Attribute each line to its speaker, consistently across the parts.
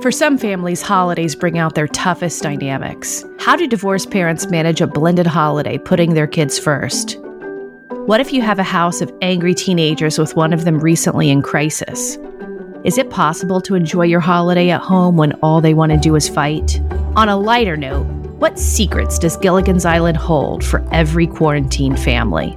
Speaker 1: For some families, holidays bring out their toughest dynamics. How do divorced parents manage a blended holiday, putting their kids first? What if you have a house of angry teenagers with one of them recently in crisis? Is it possible to enjoy your holiday at home when all they want to do is fight? On a lighter note, what secrets does Gilligan's Island hold for every quarantined family?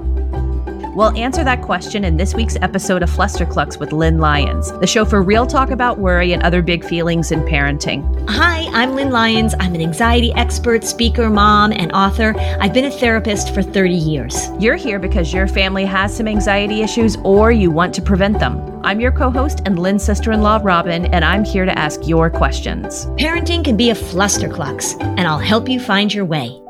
Speaker 1: We'll answer that question in this week's episode of Flusterclux with Lynn Lyons, the show for real talk about worry and other big feelings in parenting.
Speaker 2: Hi, I'm Lynn Lyons. I'm an anxiety expert, speaker, mom, and author. I've been a therapist for 30 years.
Speaker 1: You're here because your family has some anxiety issues or you want to prevent them. I'm your co host and Lynn's sister in law, Robin, and I'm here to ask your questions.
Speaker 2: Parenting can be a flusterclux, and I'll help you find your way.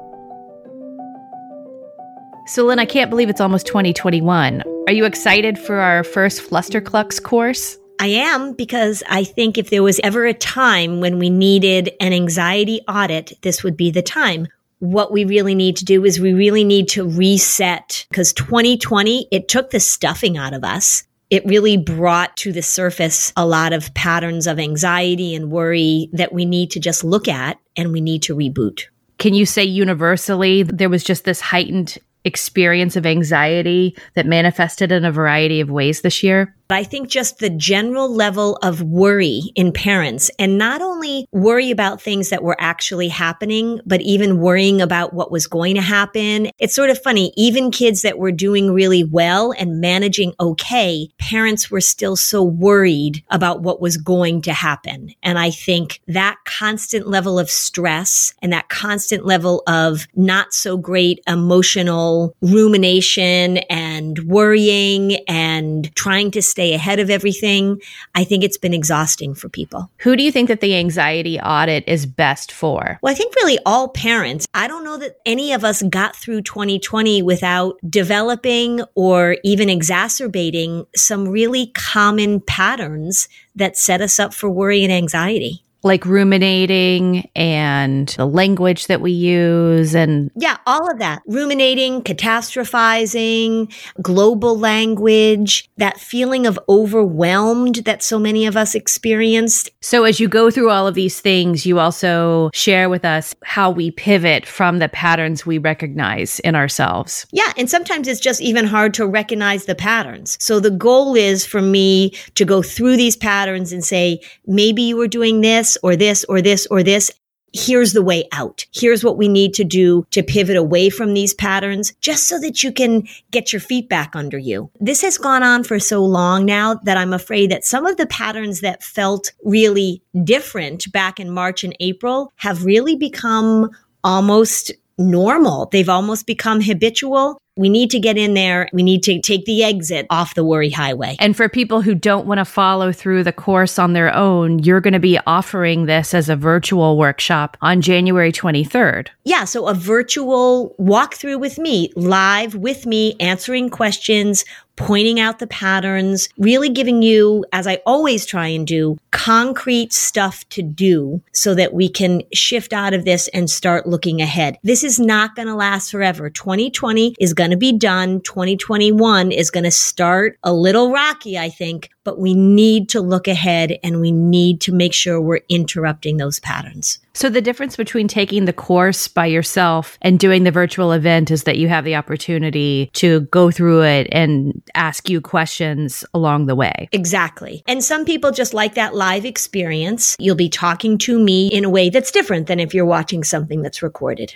Speaker 1: So, Lynn, I can't believe it's almost 2021. Are you excited for our first Flusterclux course?
Speaker 2: I am because I think if there was ever a time when we needed an anxiety audit, this would be the time. What we really need to do is we really need to reset because 2020, it took the stuffing out of us. It really brought to the surface a lot of patterns of anxiety and worry that we need to just look at and we need to reboot.
Speaker 1: Can you say universally there was just this heightened experience of anxiety that manifested in a variety of ways this year?
Speaker 2: I think just the general level of worry in parents and not only worry about things that were actually happening, but even worrying about what was going to happen. It's sort of funny. Even kids that were doing really well and managing okay, parents were still so worried about what was going to happen. And I think that constant level of stress and that constant level of not so great emotional rumination and worrying and trying to stay stay ahead of everything. I think it's been exhausting for people.
Speaker 1: Who do you think that the anxiety audit is best for?
Speaker 2: Well, I think really all parents. I don't know that any of us got through 2020 without developing or even exacerbating some really common patterns that set us up for worry and anxiety
Speaker 1: like ruminating and the language that we use and
Speaker 2: yeah all of that. Ruminating catastrophizing global language that feeling of overwhelmed that so many of us experienced.
Speaker 1: So as you go through all of these things you also share with us how we pivot from the patterns we recognize in ourselves.
Speaker 2: Yeah and sometimes it's just even hard to recognize the patterns. So the goal is for me to go through these patterns and say maybe you were doing this or this or this or this. Here's the way out. Here's what we need to do to pivot away from these patterns just so that you can get your feet back under you. This has gone on for so long now that I'm afraid that some of the patterns that felt really different back in March and April have really become almost normal. They've almost become habitual. We need to get in there. We need to take the exit off the worry highway.
Speaker 1: And for people who don't want to follow through the course on their own, you're going to be offering this as a virtual workshop on January 23rd.
Speaker 2: Yeah. So a virtual walkthrough with me, live with me, answering questions, pointing out the patterns, really giving you, as I always try and do, concrete stuff to do so that we can shift out of this and start looking ahead. This is not going to last forever. 2020 is going to be done. 2021 is going to start a little rocky, I think, but we need to look ahead and we need to make sure we're interrupting those patterns.
Speaker 1: So, the difference between taking the course by yourself and doing the virtual event is that you have the opportunity to go through it and ask you questions along the way.
Speaker 2: Exactly. And some people just like that live experience. You'll be talking to me in a way that's different than if you're watching something that's recorded.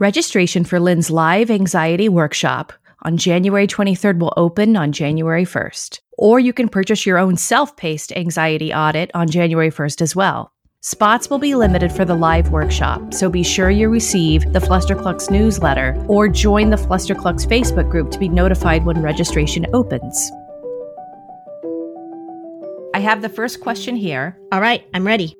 Speaker 1: Registration for Lynn's live anxiety workshop on January 23rd will open on January 1st. Or you can purchase your own self paced anxiety audit on January 1st as well. Spots will be limited for the live workshop, so be sure you receive the Flusterclux newsletter or join the Flusterclux Facebook group to be notified when registration opens. I have the first question here.
Speaker 2: All right, I'm ready.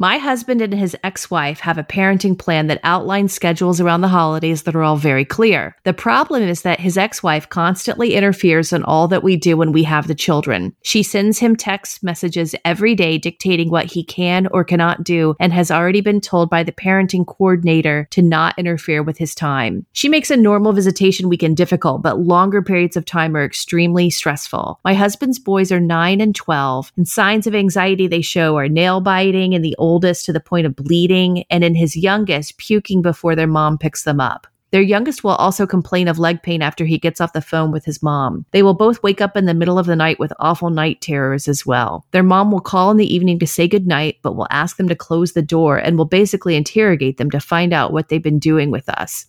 Speaker 1: My husband and his ex wife have a parenting plan that outlines schedules around the holidays that are all very clear. The problem is that his ex wife constantly interferes in all that we do when we have the children. She sends him text messages every day dictating what he can or cannot do and has already been told by the parenting coordinator to not interfere with his time. She makes a normal visitation weekend difficult, but longer periods of time are extremely stressful. My husband's boys are 9 and 12, and signs of anxiety they show are nail biting and the oldest to the point of bleeding, and in his youngest, puking before their mom picks them up. Their youngest will also complain of leg pain after he gets off the phone with his mom. They will both wake up in the middle of the night with awful night terrors as well. Their mom will call in the evening to say goodnight, but will ask them to close the door and will basically interrogate them to find out what they've been doing with us.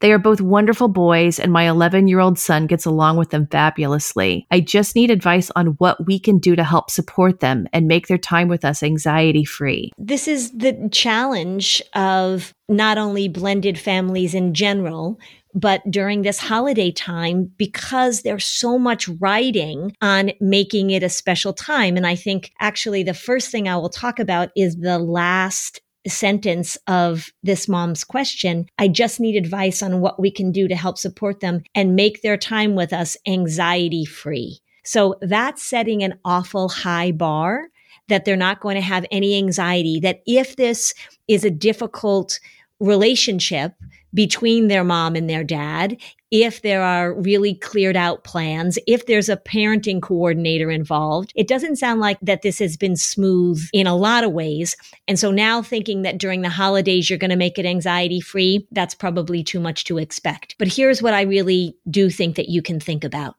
Speaker 1: They are both wonderful boys, and my 11 year old son gets along with them fabulously. I just need advice on what we can do to help support them and make their time with us anxiety free.
Speaker 2: This is the challenge of not only blended families in general, but during this holiday time because there's so much writing on making it a special time. And I think actually the first thing I will talk about is the last sentence of this mom's question. I just need advice on what we can do to help support them and make their time with us anxiety free. So that's setting an awful high bar that they're not going to have any anxiety, that if this is a difficult relationship between their mom and their dad, if there are really cleared out plans, if there's a parenting coordinator involved. It doesn't sound like that this has been smooth in a lot of ways. And so now thinking that during the holidays you're going to make it anxiety free, that's probably too much to expect. But here's what I really do think that you can think about.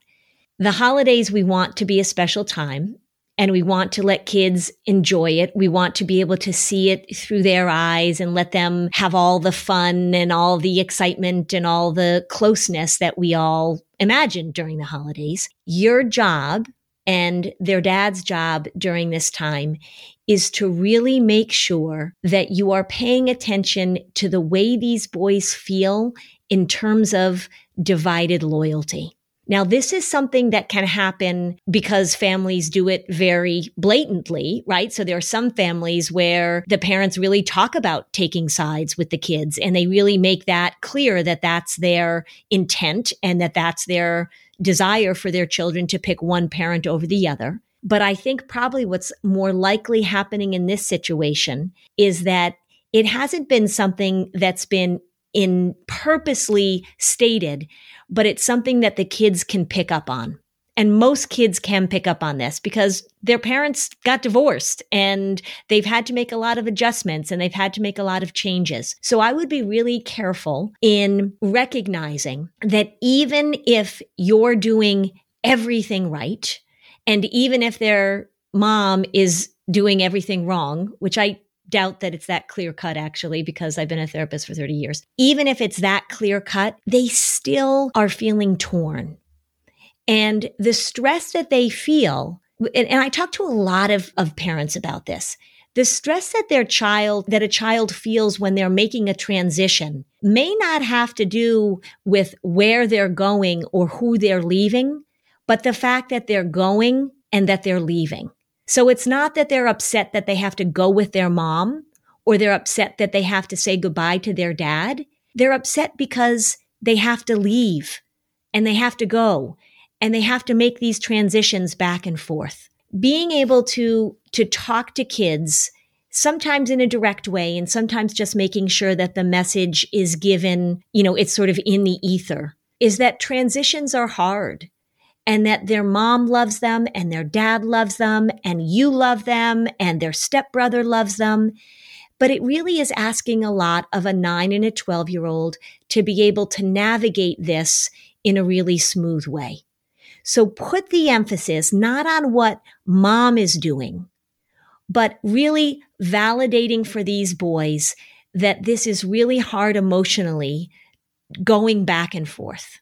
Speaker 2: The holidays we want to be a special time and we want to let kids enjoy it. We want to be able to see it through their eyes and let them have all the fun and all the excitement and all the closeness that we all imagine during the holidays. Your job and their dad's job during this time is to really make sure that you are paying attention to the way these boys feel in terms of divided loyalty. Now, this is something that can happen because families do it very blatantly, right? So there are some families where the parents really talk about taking sides with the kids and they really make that clear that that's their intent and that that's their desire for their children to pick one parent over the other. But I think probably what's more likely happening in this situation is that it hasn't been something that's been in purposely stated but it's something that the kids can pick up on. And most kids can pick up on this because their parents got divorced and they've had to make a lot of adjustments and they've had to make a lot of changes. So I would be really careful in recognizing that even if you're doing everything right, and even if their mom is doing everything wrong, which I doubt that it's that clear cut actually because I've been a therapist for 30 years. Even if it's that clear cut, they still are feeling torn. And the stress that they feel, and, and I talk to a lot of, of parents about this. The stress that their child, that a child feels when they're making a transition may not have to do with where they're going or who they're leaving, but the fact that they're going and that they're leaving. So it's not that they're upset that they have to go with their mom or they're upset that they have to say goodbye to their dad. They're upset because they have to leave and they have to go and they have to make these transitions back and forth. Being able to, to talk to kids sometimes in a direct way and sometimes just making sure that the message is given, you know, it's sort of in the ether is that transitions are hard and that their mom loves them and their dad loves them and you love them and their stepbrother loves them. But it really is asking a lot of a nine and a 12 year old to be able to navigate this in a really smooth way. So put the emphasis not on what mom is doing, but really validating for these boys that this is really hard emotionally going back and forth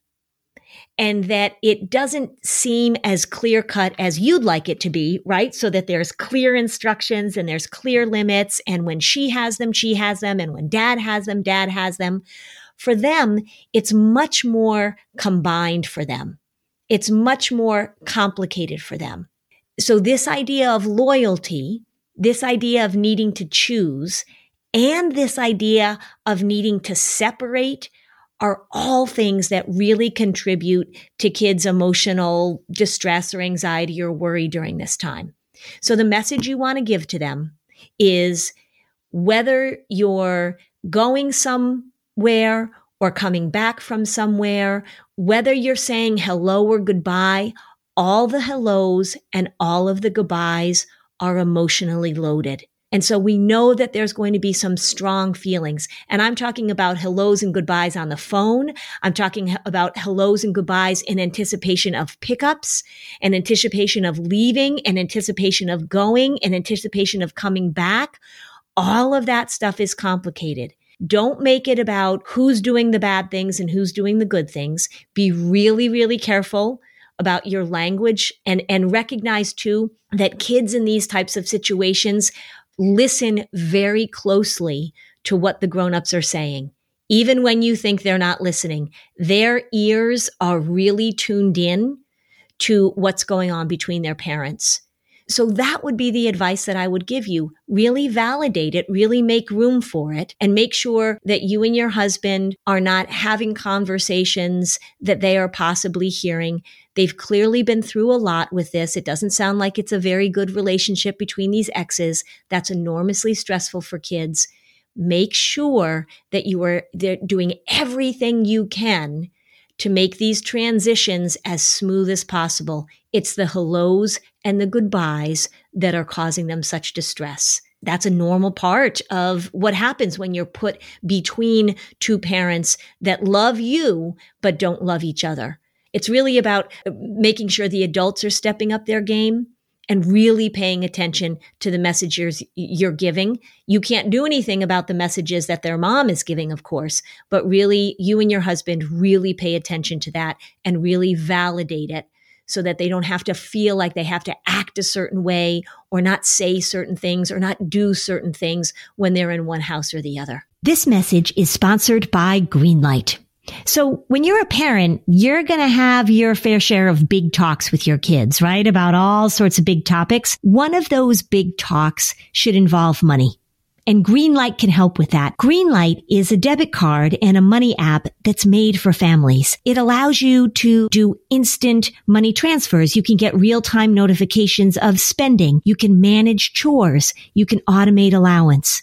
Speaker 2: and that it doesn't seem as clear cut as you'd like it to be, right? So that there's clear instructions and there's clear limits. And when she has them, she has them. And when dad has them, dad has them. For them, it's much more combined for them. It's much more complicated for them. So this idea of loyalty
Speaker 3: this idea of needing to choose and this idea of needing to separate are all things that really contribute to kids' emotional distress or anxiety or worry during this time. So the message you want to give to them is whether you're going somewhere or coming back from somewhere, whether you're saying hello or goodbye, all the hellos and all of the goodbyes are emotionally loaded. And so we know that there's going to be some strong feelings. And I'm talking about hellos and goodbyes on the phone. I'm talking about hellos and goodbyes in anticipation of pickups, in anticipation of leaving, in anticipation of going, in anticipation of coming back. All of that stuff is complicated. Don't make it about who's doing the bad things and who's doing the good things. Be really, really careful about your language and, and recognize too that kids in these types of situations listen very closely to what the grown-ups are saying. Even when you think they're not listening, their ears are really tuned in to what's going on between their parents. So that would be the advice that I would give you. Really validate it, really make room for it, and make sure that you and your husband are not having conversations that they are possibly hearing. They've clearly been through a lot with this. It doesn't sound like it's a very good relationship between these exes. That's enormously stressful for kids. Make sure that you are doing everything you can to make these transitions as smooth as possible. It's the hellos and the goodbyes that are causing them such distress. That's a normal part of what happens when you're put between two parents that love you, but don't love each other. It's really about uh, making sure the adults are stepping up their game and really paying attention to the messages you're giving. You can't do anything about the messages that their mom is giving, of course, but really you and your husband really pay attention to that and really validate it so that they don't have to feel like they have to act a certain way or not say certain things or not do certain things when they're in one house or the other.
Speaker 2: This message is sponsored by Greenlight. So when you're a parent, you're going to have your fair share of big talks with your kids, right? About all sorts of big topics. One of those big talks should involve money. And Greenlight can help with that. Greenlight is a debit card and a money app that's made for families. It allows you to do instant money transfers. You can get real time notifications of spending. You can manage chores. You can automate allowance.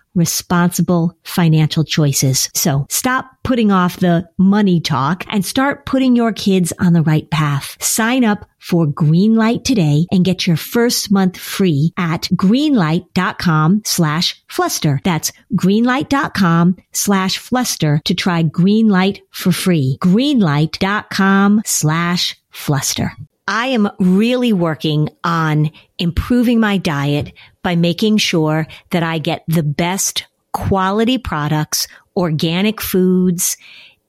Speaker 2: responsible financial choices. So stop putting off the money talk and start putting your kids on the right path. Sign up for Greenlight today and get your first month free at greenlight.com slash fluster. That's greenlight.com slash fluster to try Greenlight for free. Greenlight.com slash fluster. I am really working on improving my diet by making sure that I get the best quality products, organic foods,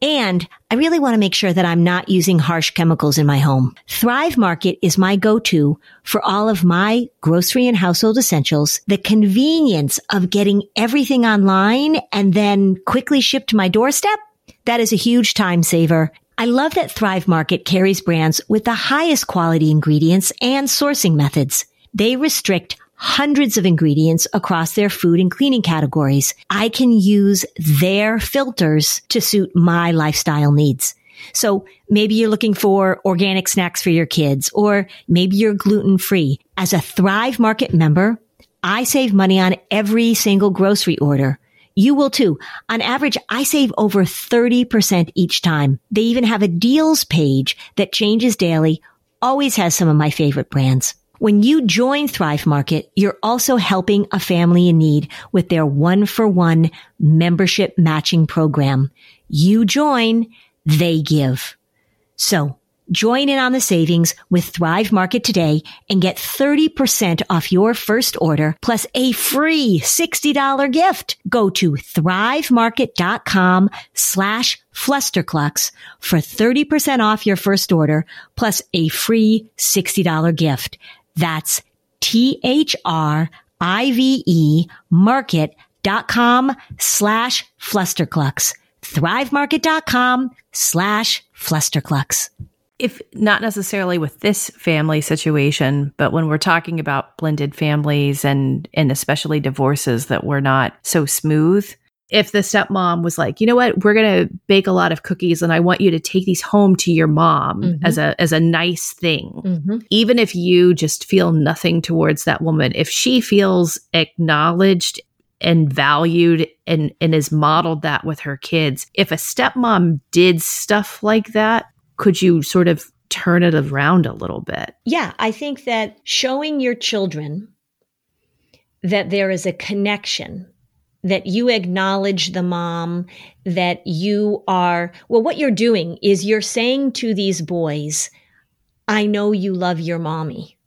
Speaker 2: and I really want to make sure that I'm not using harsh chemicals in my home. Thrive Market is my go-to for all of my grocery and household essentials. The convenience of getting everything online and then quickly shipped to my doorstep. That is a huge time saver I love that Thrive Market carries brands with the highest quality ingredients and sourcing methods. They restrict hundreds of ingredients across their food and cleaning categories. I can use their filters to suit my lifestyle needs. So maybe you're looking for organic snacks for your kids, or maybe you're gluten free. As a Thrive Market member, I save money on every single grocery order. You will too. On average, I save over 30% each time. They even have a deals page that changes daily, always has some of my favorite brands. When you join Thrive Market, you're also helping a family in need with their one for one membership matching program. You join,
Speaker 4: they give. So join in on the savings with Thrive Market today and get 30% off your first order plus a free $60 gift. Go to thrivemarket.com slash flusterclux for 30% off your first order plus a free $60 gift. That's T-H-R-I-V-E market.com slash flusterclux. Thrivemarket.com slash flusterclux
Speaker 1: if not necessarily with this family situation, but when we're talking about blended families and and especially divorces that were not so smooth, if the stepmom was like, you know what, we're gonna bake a lot of cookies and I want you to take these home to your mom mm-hmm. as a as a nice thing. Mm-hmm. Even if you just feel nothing towards that woman, if she feels acknowledged and valued and and is modeled that with her kids, if a stepmom did stuff like that, could you sort of turn it around a little bit?
Speaker 2: Yeah, I think that showing your children that there is a connection that you acknowledge the mom, that you are, well, what you're doing is you're saying to these boys, I know you love your mommy.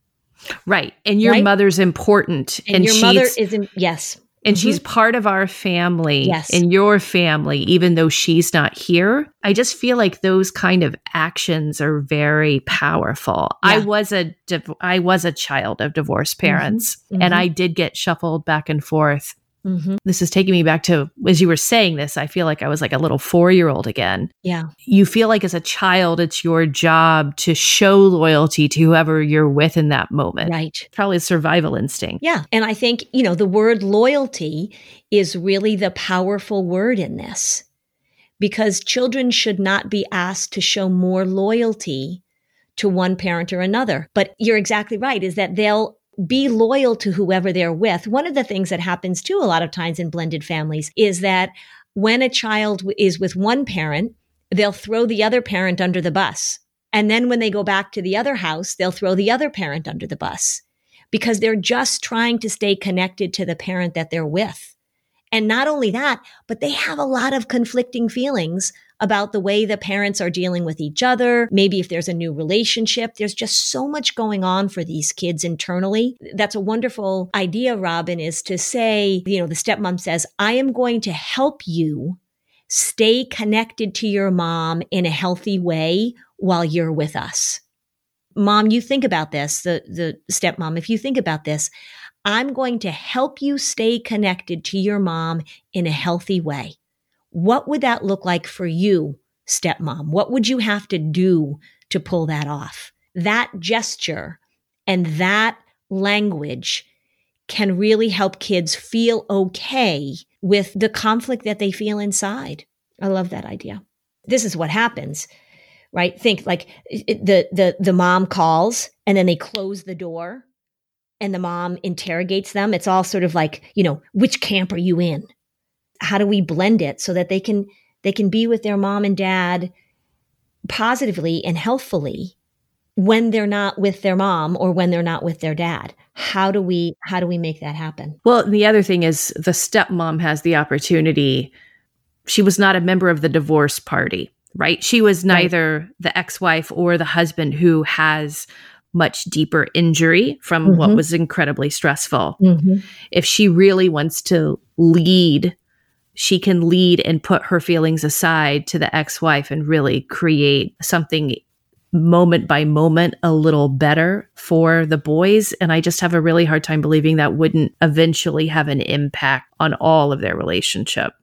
Speaker 1: Right. And your right? mother's important.
Speaker 2: And, and your mother isn't, yes
Speaker 1: and mm-hmm. she's part of our family
Speaker 2: yes.
Speaker 1: in your family even though she's not here i just feel like those kind of actions are very powerful yeah. i was a i was a child of divorced mm-hmm. parents mm-hmm. and i did get shuffled back and forth Mm-hmm. This is taking me back to as you were saying this, I feel like I was like a little four year old again.
Speaker 2: Yeah.
Speaker 1: You feel like as a child, it's your job to show loyalty to whoever you're with in that moment.
Speaker 2: Right.
Speaker 1: Probably a survival instinct.
Speaker 2: Yeah. And I think, you know, the word loyalty is really the powerful word in this because children should not be asked to show more loyalty to one parent or another. But you're exactly right, is that they'll be loyal to whoever they're with. One of the things that happens too a lot of times in blended families is that when a child is with one parent, they'll throw the other parent under the bus. And then when they go back to the other house, they'll throw the other parent under the bus because they're just trying to stay connected to the parent that they're with. And not only that, but they have a lot of conflicting feelings about the way the parents are dealing with each other. Maybe if there's a new relationship, there's just so much going on for these kids internally. That's a wonderful idea, Robin, is to say, you know, the stepmom says, I am going to help you stay connected to your mom in a healthy way while you're with us. Mom, you think about this, the, the stepmom, if you think about this, I'm going to help you stay connected to your mom in a healthy way. What would that look like for you, stepmom? What would you have to do to pull that off? That gesture and that language can really help kids feel okay with the conflict that they feel inside. I love that idea. This is what happens, right? Think like the the the mom calls and then they close the door and the mom interrogates them. It's all sort of like, you know, which camp are you in? How do we blend it so that they can they can be with their mom and dad positively and healthfully when they're not with their mom or when they're not with their dad how do we how do we make that happen
Speaker 1: well the other thing is the stepmom has the opportunity she was not a member of the divorce party right she was neither right. the ex-wife or the husband who has much deeper injury from mm-hmm. what was incredibly stressful. Mm-hmm. If she really wants to lead, she can lead and put her feelings aside to the ex wife and really create something moment by moment a little better for the boys. And I just have a really hard time believing that wouldn't eventually have an impact on all of their relationship.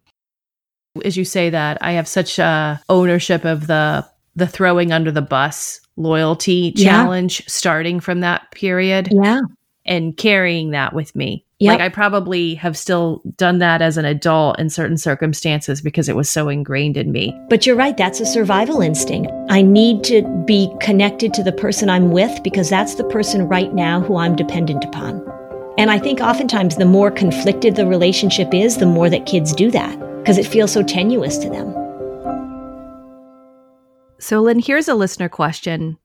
Speaker 1: As you say that, I have such a ownership of the the throwing under the bus loyalty challenge yeah. starting from that period.
Speaker 2: Yeah.
Speaker 1: And carrying that with me. Yep. Like I probably have still done that as an adult in certain circumstances because it was so ingrained in me.
Speaker 2: But you're right, that's a survival instinct. I need to be connected to the person I'm with because that's the person right now who I'm dependent upon. And I think oftentimes the more conflicted the relationship is, the more that kids do that because it feels so tenuous to them.
Speaker 1: So, Lynn, here's a listener question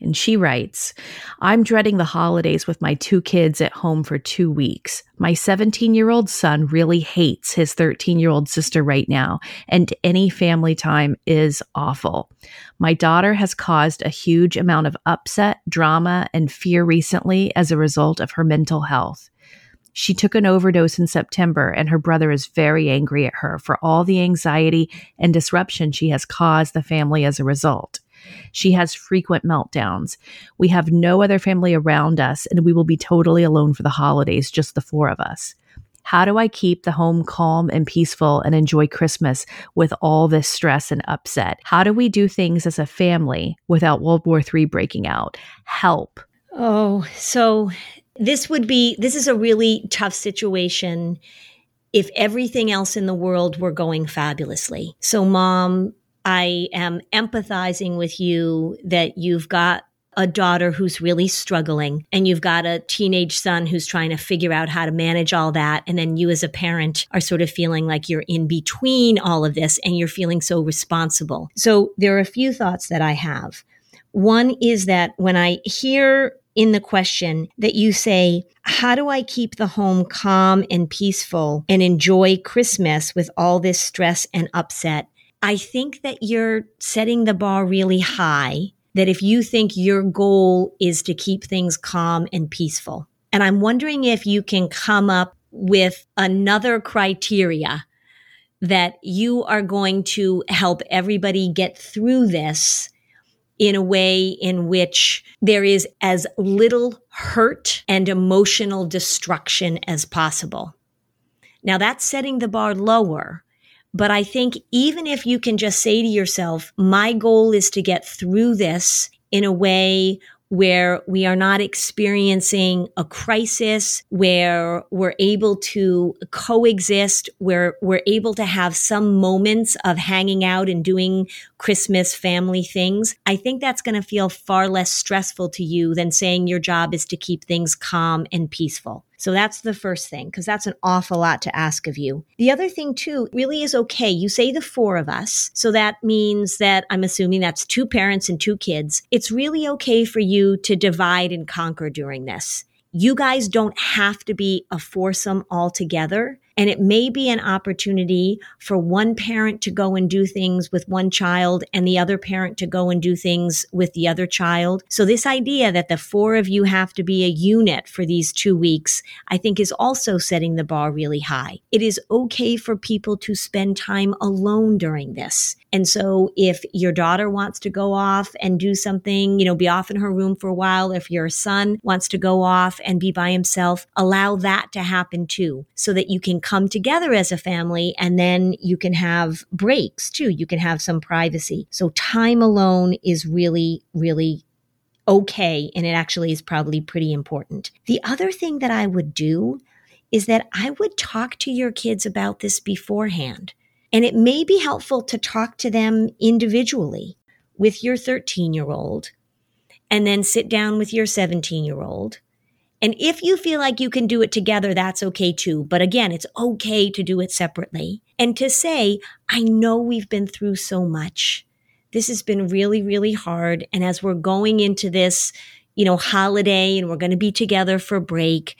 Speaker 1: And she writes, I'm dreading the holidays with my two kids at home for two weeks. My 17 year old son really hates his 13 year old sister right now, and any family time is awful. My daughter has caused a huge amount of upset, drama, and fear recently as a result of her mental health. She took an overdose in September, and her brother is very angry at her for all the anxiety and disruption she has caused the family as a result. She has frequent meltdowns. We have no other family around us, and we will be totally alone for the holidays, just the four of us. How do I keep the home calm and peaceful and enjoy Christmas with all this stress and upset? How do we do things as a family without World War III breaking out? Help.
Speaker 2: Oh, so this would be, this is a really tough situation if everything else in the world were going fabulously. So, mom, I am empathizing with you that you've got a daughter who's really struggling and you've got a teenage son who's trying to figure out how to manage all that. And then you as a parent are sort of feeling like you're in between all of this and you're feeling so responsible. So there are a few thoughts that I have. One is that when I hear in the question that you say, How do I keep the home calm and peaceful and enjoy Christmas with all this stress and upset? I think that you're setting the bar really high. That if you think your goal is to keep things calm and peaceful, and I'm wondering if you can come up with another criteria that you are going to help everybody get through this in a way in which there is as little hurt and emotional destruction as possible. Now that's setting the bar lower but I think even if you can just say to yourself, my goal is to get through this in a way where we are not experiencing a crisis, where we're able to coexist, where we're able to have some moments of hanging out and doing Christmas family things. I think that's going to feel far less stressful to you than saying your job is to keep things calm and peaceful. So that's the first thing, because that's an awful lot to ask of you. The other thing, too, really is okay. You say the four of us. So that means that I'm assuming that's two parents and two kids. It's really okay for you to divide and conquer during this. You guys don't have to be a foursome altogether. And it may be an opportunity for one parent to go and do things with one child and the other parent to go and do things with the other child. So this idea that the four of you have to be a unit for these two weeks, I think is also setting the bar really high. It is okay for people to spend time alone during this. And so if your daughter wants to go off and do something, you know, be off in her room for a while, if your son wants to go off and be by himself, allow that to happen too, so that you can come together as a family and then you can have breaks too. You can have some privacy. So time alone is really, really okay. And it actually is probably pretty important. The other thing that I would do is that I would talk to your kids about this beforehand. And it may be helpful to talk to them individually with your 13 year old and then sit down with your 17 year old and if you feel like you can do it together, that's okay too. But again, it's okay to do it separately and to say, I know we've been through so much. This has been really, really hard. And as we're going into this, you know, holiday and we're going to be together for break,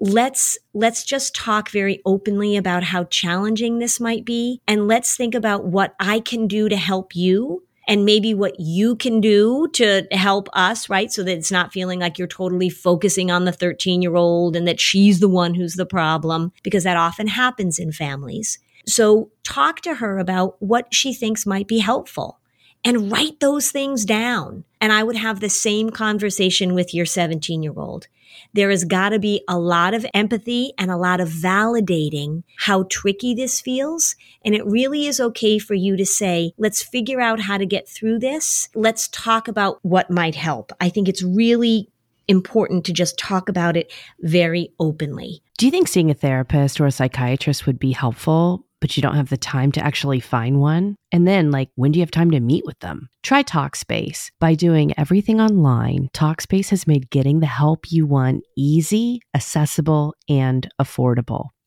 Speaker 2: let's let's just talk very openly about how challenging this might be and let's think about what I can do to help you and maybe what you can do to help us, right? So that it's not feeling like you're totally focusing on the 13 year old and that she's the one who's the problem, because that often happens in families. So talk to her about what she thinks might be helpful and write those things down. And I would have the same conversation with your 17 year old. There has got to be a lot of empathy and a lot of validating how tricky this feels. And it really is okay for you to say, let's figure out how to get through this. Let's talk about what might help. I think it's really important to just talk about it very openly.
Speaker 1: Do you think seeing a therapist or a psychiatrist would be helpful? But you don't have the time to actually find one? And then, like, when do you have time to meet with them? Try Talkspace. By doing everything online, Talkspace has made getting the help you want easy, accessible, and affordable.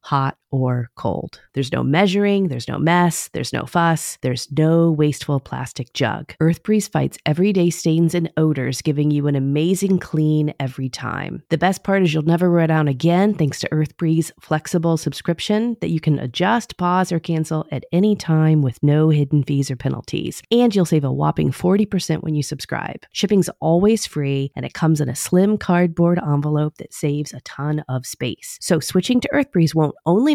Speaker 5: hot or cold. There's no measuring, there's no mess, there's no fuss, there's no wasteful plastic jug. EarthBreeze fights everyday stains and odors, giving you an amazing clean every time. The best part is you'll never run out again thanks to EarthBreeze flexible subscription that you can adjust, pause, or cancel at any time with no hidden fees or penalties. And you'll save a whopping 40% when you subscribe. Shipping's always free and it comes in a slim cardboard envelope that saves a ton of space. So switching to EarthBreeze won't only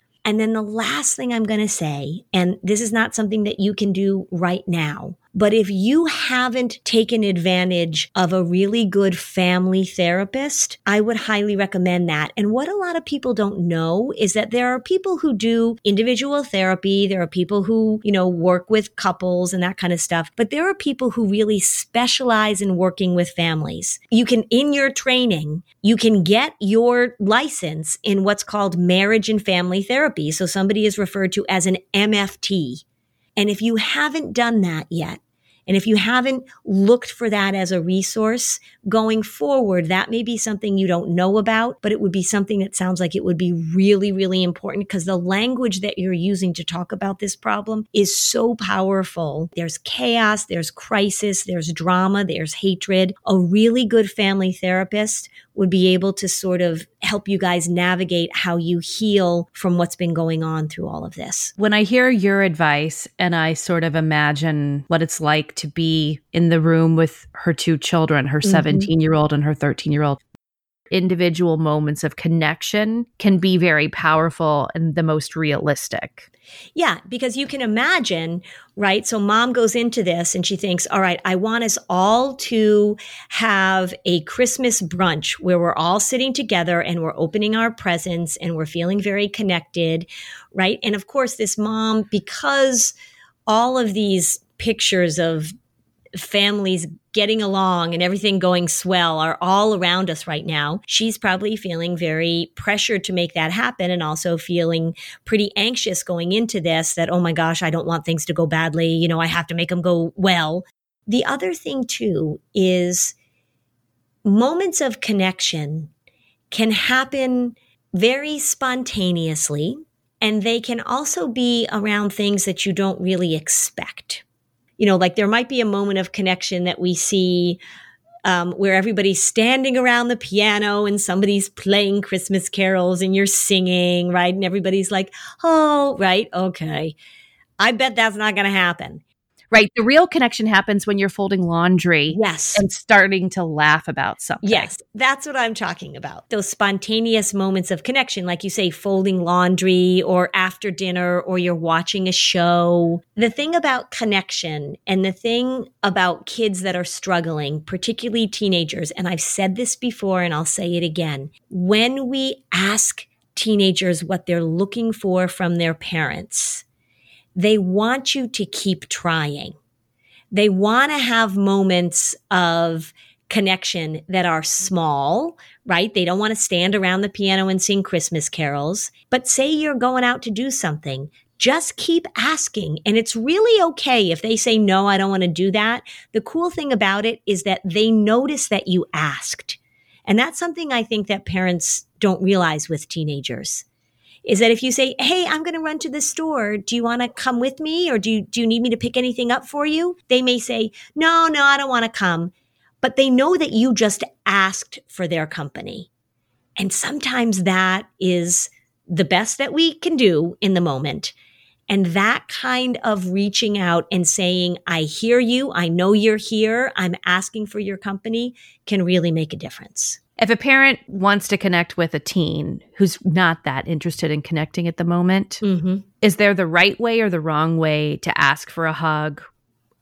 Speaker 2: And then the last thing I'm going to say, and this is not something that you can do right now, but if you haven't taken advantage of a really good family therapist, I would highly recommend that. And what a lot of people don't know is that there are people who do individual therapy. There are people who, you know, work with couples and that kind of stuff. But there are people who really specialize in working with families. You can, in your training, you can get your license in what's called marriage and family therapy. So somebody is referred to as an MFT. And if you haven't done that yet, and if you haven't looked for that as a resource going forward, that may be something you don't know about, but it would be something that sounds like it would be really, really important because the language that you're using to talk about this problem is so powerful. There's chaos, there's crisis, there's drama, there's hatred. A really good family therapist would be able to sort of help you guys navigate how you heal from what's been going on through all of this.
Speaker 5: When I hear your advice and I sort of imagine what it's like to be in the room with her two children, her 17 mm-hmm. year old and her 13 year old, individual moments of connection can be very powerful and the most realistic.
Speaker 2: Yeah, because you can imagine, right? So mom goes into this and she thinks, all right, I want us all to have a Christmas brunch where we're all sitting together and we're opening our presents and we're feeling very connected, right? And of course, this mom, because all of these pictures of families getting along and everything going swell are all around us right now. She's probably feeling very pressured to make that happen and also feeling pretty anxious going into this that, oh my gosh, I don't want things to go badly. You know, I have to make them go well. The other thing too is moments of connection can happen very spontaneously and they can also be around things that you don't really expect you know, like there might be a moment of connection that we see um, where everybody's standing around the piano and somebody's playing Christmas carols and you're singing, right? And everybody's like, oh, right, okay. I bet that's not going to happen.
Speaker 1: Right. The real connection happens when you're folding laundry.
Speaker 2: Yes.
Speaker 1: And starting to laugh about something.
Speaker 2: Yes. That's what I'm talking about. Those spontaneous moments of connection, like you say, folding laundry or after dinner or you're watching a show. The thing about connection and the thing about kids that are struggling, particularly teenagers, and I've said this before and I'll say it again. When we ask teenagers what they're looking for from their parents, they want you to keep trying. They want to have moments of connection that are small, right? They don't want to stand around the piano and sing Christmas carols. But say you're going out to do something, just keep asking. And it's really okay if they say, no, I don't want to do that. The cool thing about it is that they notice that you asked. And that's something I think that parents don't realize with teenagers is that if you say, Hey, I'm going to run to the store. Do you want to come with me? Or do you, do you need me to pick anything up for you? They may say, No, no, I don't want to come. But they know that you just asked for their company. And sometimes that is the best that we can do in the moment. And that kind of reaching out and saying, I hear you. I know you're here. I'm asking for your company can really make a difference.
Speaker 1: If a parent wants to connect with a teen who's not that interested in connecting at the moment, mm-hmm. is there the right way or the wrong way to ask for a hug?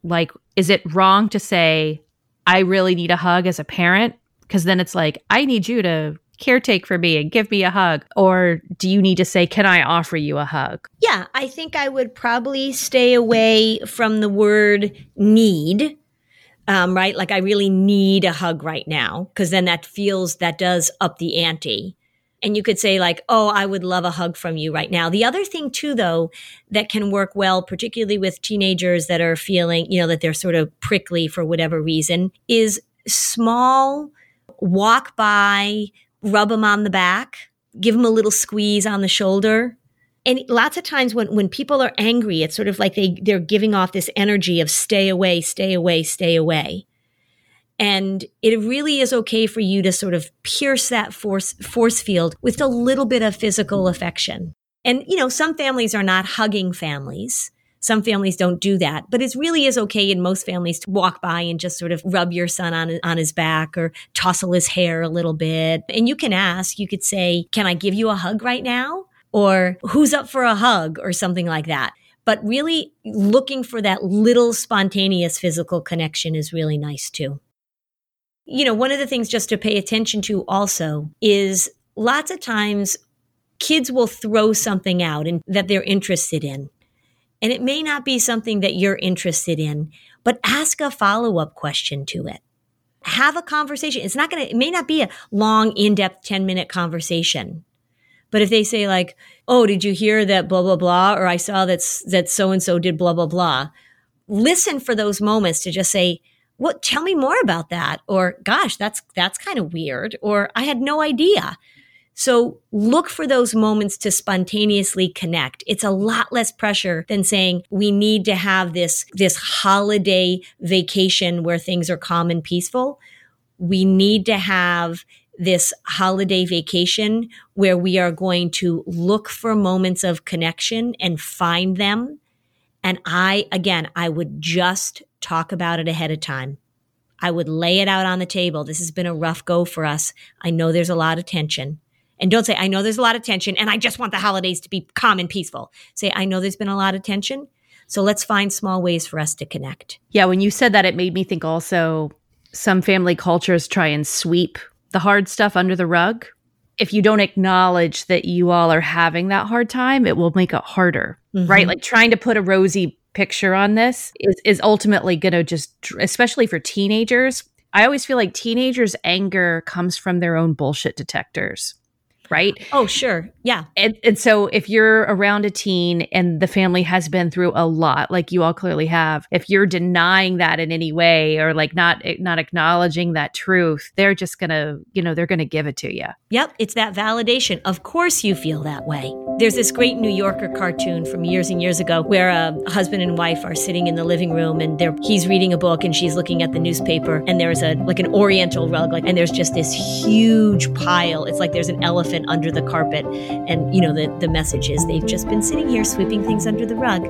Speaker 1: Like, is it wrong to say, I really need a hug as a parent? Because then it's like, I need you to caretake for me and give me a hug? Or do you need to say, Can I offer you a hug?
Speaker 2: Yeah, I think I would probably stay away from the word need um, right? Like I really need a hug right now because then that feels that does up the ante. And you could say like, oh, I would love a hug from you right now. The other thing too, though, that can work well, particularly with teenagers that are feeling, you know, that they're sort of prickly for whatever reason, is small walk by, rub them on the back, give them a little squeeze on the shoulder, and lots of times when, when people are angry, it's sort of like they, they're giving off this energy of stay away, stay away, stay away. And it really is okay for you to sort of pierce that force, force field with a little bit of physical affection. And, you know, some families are not hugging families. Some families don't do that, but it really is okay in most families to walk by and just sort of rub your son on, on his back or tousle his hair a little bit. And you can ask, you could say, can I give you a hug right now? Or who's up for a hug or something like that. But really looking for that little spontaneous physical connection is really nice too. You know, one of the things just to pay attention to also is lots of times kids will throw something out and that they're interested in. And it may not be something that you're interested in, but ask a follow up question to it. Have a conversation. It's not going to, it may not be a long, in depth 10 minute conversation, but if they say like, "Oh, did you hear that blah blah blah?" or "I saw that that so and so did blah blah blah," listen for those moments to just say, "What? Tell me more about that," or "Gosh, that's that's kind of weird," or "I had no idea." So look for those moments to spontaneously connect. It's a lot less pressure than saying we need to have this, this holiday vacation where things are calm and peaceful. We need to have this holiday vacation where we are going to look for moments of connection and find them. And I, again, I would just talk about it ahead of time. I would lay it out on the table. This has been a rough go for us. I know there's a lot of tension. And don't say, I know there's a lot of tension and I just want the holidays to be calm and peaceful. Say, I know there's been a lot of tension. So let's find small ways for us to connect.
Speaker 1: Yeah. When you said that, it made me think also some family cultures try and sweep the hard stuff under the rug. If you don't acknowledge that you all are having that hard time, it will make it harder, mm-hmm. right? Like trying to put a rosy picture on this is, is ultimately going to just, especially for teenagers. I always feel like teenagers' anger comes from their own bullshit detectors right?
Speaker 2: Oh, sure. Yeah.
Speaker 1: And, and so if you're around a teen and the family has been through a lot, like you all clearly have, if you're denying that in any way or like not eh, not acknowledging that truth, they're just gonna, you know, they're gonna give it to you.
Speaker 2: Yep. It's that validation. Of course you feel that way. There's this great New Yorker cartoon from years and years ago where uh, a husband and wife are sitting in the living room and they're he's reading a book and she's looking at the newspaper and there's a like an oriental rug like and there's just this huge pile. It's like there's an elephant under the carpet and you know the the message is they've just been sitting here sweeping things under the rug.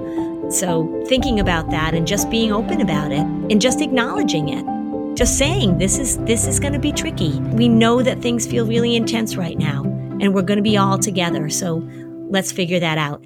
Speaker 2: So thinking about that and just being open about it and just acknowledging it just saying this is this is going to be tricky. We know that things feel really intense right now and we're going to be all together. So let's figure that out.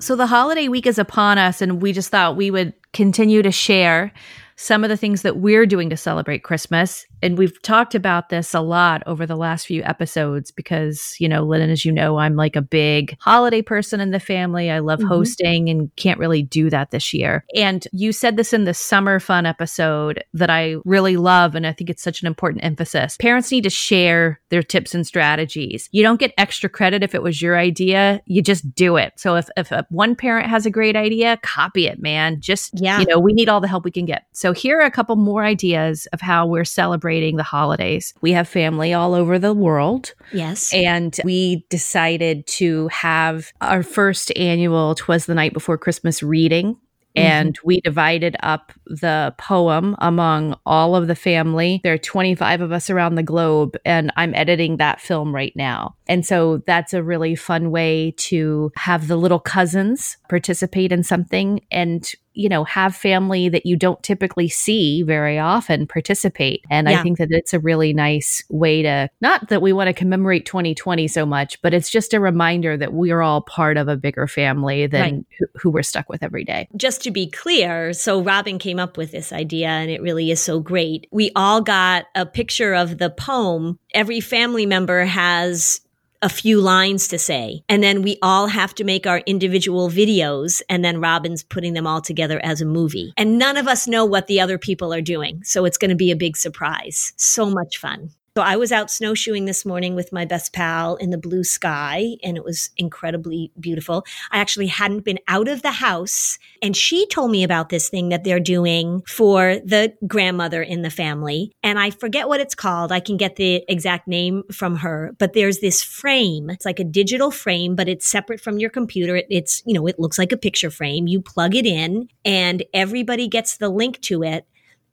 Speaker 1: So the holiday week is upon us, and we just thought we would continue to share some of the things that we're doing to celebrate Christmas. And we've talked about this a lot over the last few episodes because, you know, Lynn, as you know, I'm like a big holiday person in the family. I love mm-hmm. hosting and can't really do that this year. And you said this in the summer fun episode that I really love. And I think it's such an important emphasis. Parents need to share their tips and strategies. You don't get extra credit if it was your idea, you just do it. So if, if one parent has a great idea, copy it, man. Just, yeah. you know, we need all the help we can get. So here are a couple more ideas of how we're celebrating the holidays. We have family all over the world.
Speaker 2: Yes.
Speaker 1: And we decided to have our first annual Twas the Night Before Christmas reading Mm-hmm. and we divided up the poem among all of the family. There are 25 of us around the globe, and I'm editing that film right now. And so that's a really fun way to have the little cousins participate in something and you know have family that you don't typically see very often participate and yeah. i think that it's a really nice way to not that we want to commemorate 2020 so much but it's just a reminder that we're all part of a bigger family than right. who, who we're stuck with every day
Speaker 2: just to be clear so robin came up with this idea and it really is so great we all got a picture of the poem every family member has a few lines to say. And then we all have to make our individual videos. And then Robin's putting them all together as a movie. And none of us know what the other people are doing. So it's going to be a big surprise. So much fun. So I was out snowshoeing this morning with my best pal in the blue sky, and it was incredibly beautiful. I actually hadn't been out of the house, and she told me about this thing that they're doing for the grandmother in the family. And I forget what it's called. I can get the exact name from her, but there's this frame. It's like a digital frame, but it's separate from your computer. It's, you know, it looks like a picture frame. You plug it in, and everybody gets the link to it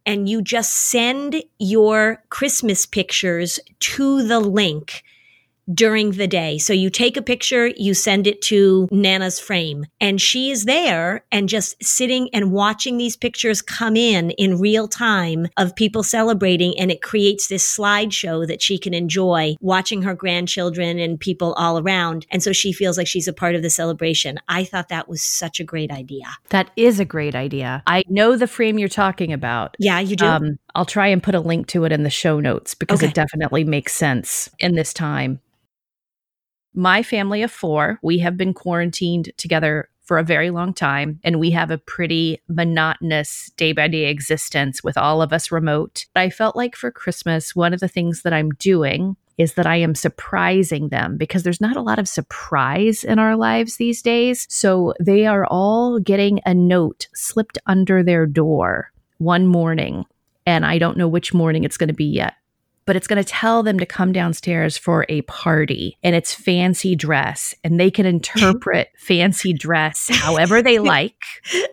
Speaker 2: and you just send your Christmas pictures to the link during the day. So you take a picture, you send it to Nana's frame, and she is there and just sitting and watching these pictures come in in real time of people celebrating. And it creates this slideshow that she can enjoy watching her grandchildren and people all around. And so she feels like she's a part of the celebration. I thought that was such a great idea.
Speaker 1: That is a great idea. I know the frame you're talking about.
Speaker 2: Yeah, you do. Um,
Speaker 1: I'll try and put a link to it in the show notes because okay. it definitely makes sense in this time my family of four, we have been quarantined together for a very long time, and we have a pretty monotonous day by day existence with all of us remote. I felt like for Christmas, one of the things that I'm doing is that I am surprising them because there's not a lot of surprise in our lives these days. So they are all getting a note slipped under their door one morning. And I don't know which morning it's going to be yet but it's going to tell them to come downstairs for a party and it's fancy dress and they can interpret fancy dress however they like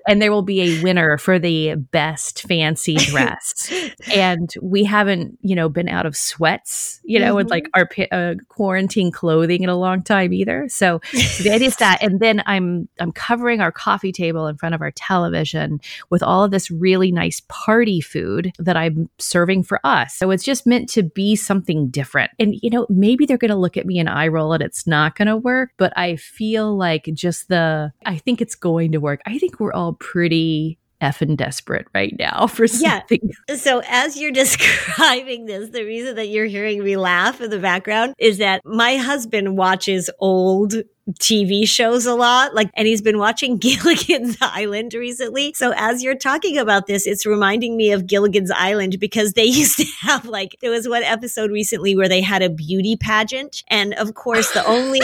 Speaker 1: and there will be a winner for the best fancy dress. And we haven't you know been out of sweats you know mm-hmm. with like our uh, quarantine clothing in a long time either. So, so the idea is that and then i'm i'm covering our coffee table in front of our television with all of this really nice party food that i'm serving for us. So it's just meant to be something different. And, you know, maybe they're going to look at me and eye roll and it's not going to work, but I feel like just the, I think it's going to work. I think we're all pretty effing desperate right now for something.
Speaker 2: Yeah. So as you're describing this, the reason that you're hearing me laugh in the background is that my husband watches old TV shows a lot. Like, and he's been watching Gilligan's Island recently. So as you're talking about this, it's reminding me of Gilligan's Island because they used to have like, there was one episode recently where they had a beauty pageant. And of course, the only,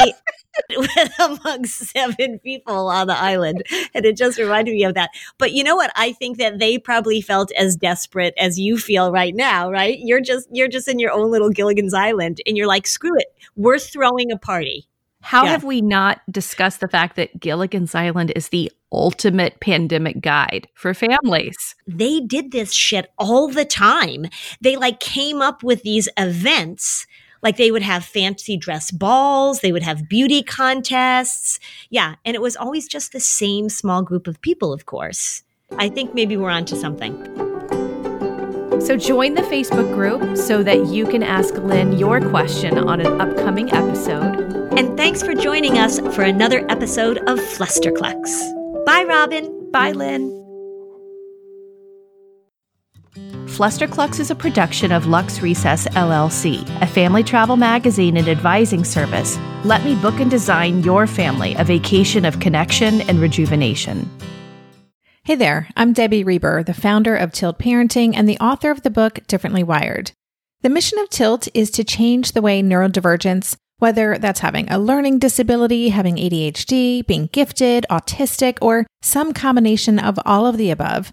Speaker 2: among seven people on the island. And it just reminded me of that. But you know what? I think that they probably felt as desperate as you feel right now, right? You're just, you're just in your own little Gilligan's Island and you're like, screw it. We're throwing a party
Speaker 1: How
Speaker 2: Yeah.
Speaker 1: have we not discussed the fact that Gilligan's Island is the ultimate pandemic guide for families?
Speaker 2: they did this shit all the time. They like came up with these events. Like they would have fancy dress balls, they would have beauty contests. Yeah. And it was always just the same small group of people, of course. I think maybe we're onto something.
Speaker 1: So join the Facebook group so that you can ask Lynn your question on an upcoming episode.
Speaker 2: And thanks for joining us for another episode of Flusterclux. Bye, Robin.
Speaker 1: Bye, Lynn. Flusterclux is a production of Lux Recess LLC, a family travel magazine and advising service. Let me book and design your family a vacation of connection and rejuvenation.
Speaker 6: Hey there, I'm Debbie Reber, the founder of Tilt Parenting and the author of the book Differently Wired. The mission of Tilt is to change the way neurodivergence, whether that's having a learning disability, having ADHD, being gifted, autistic, or some combination of all of the above,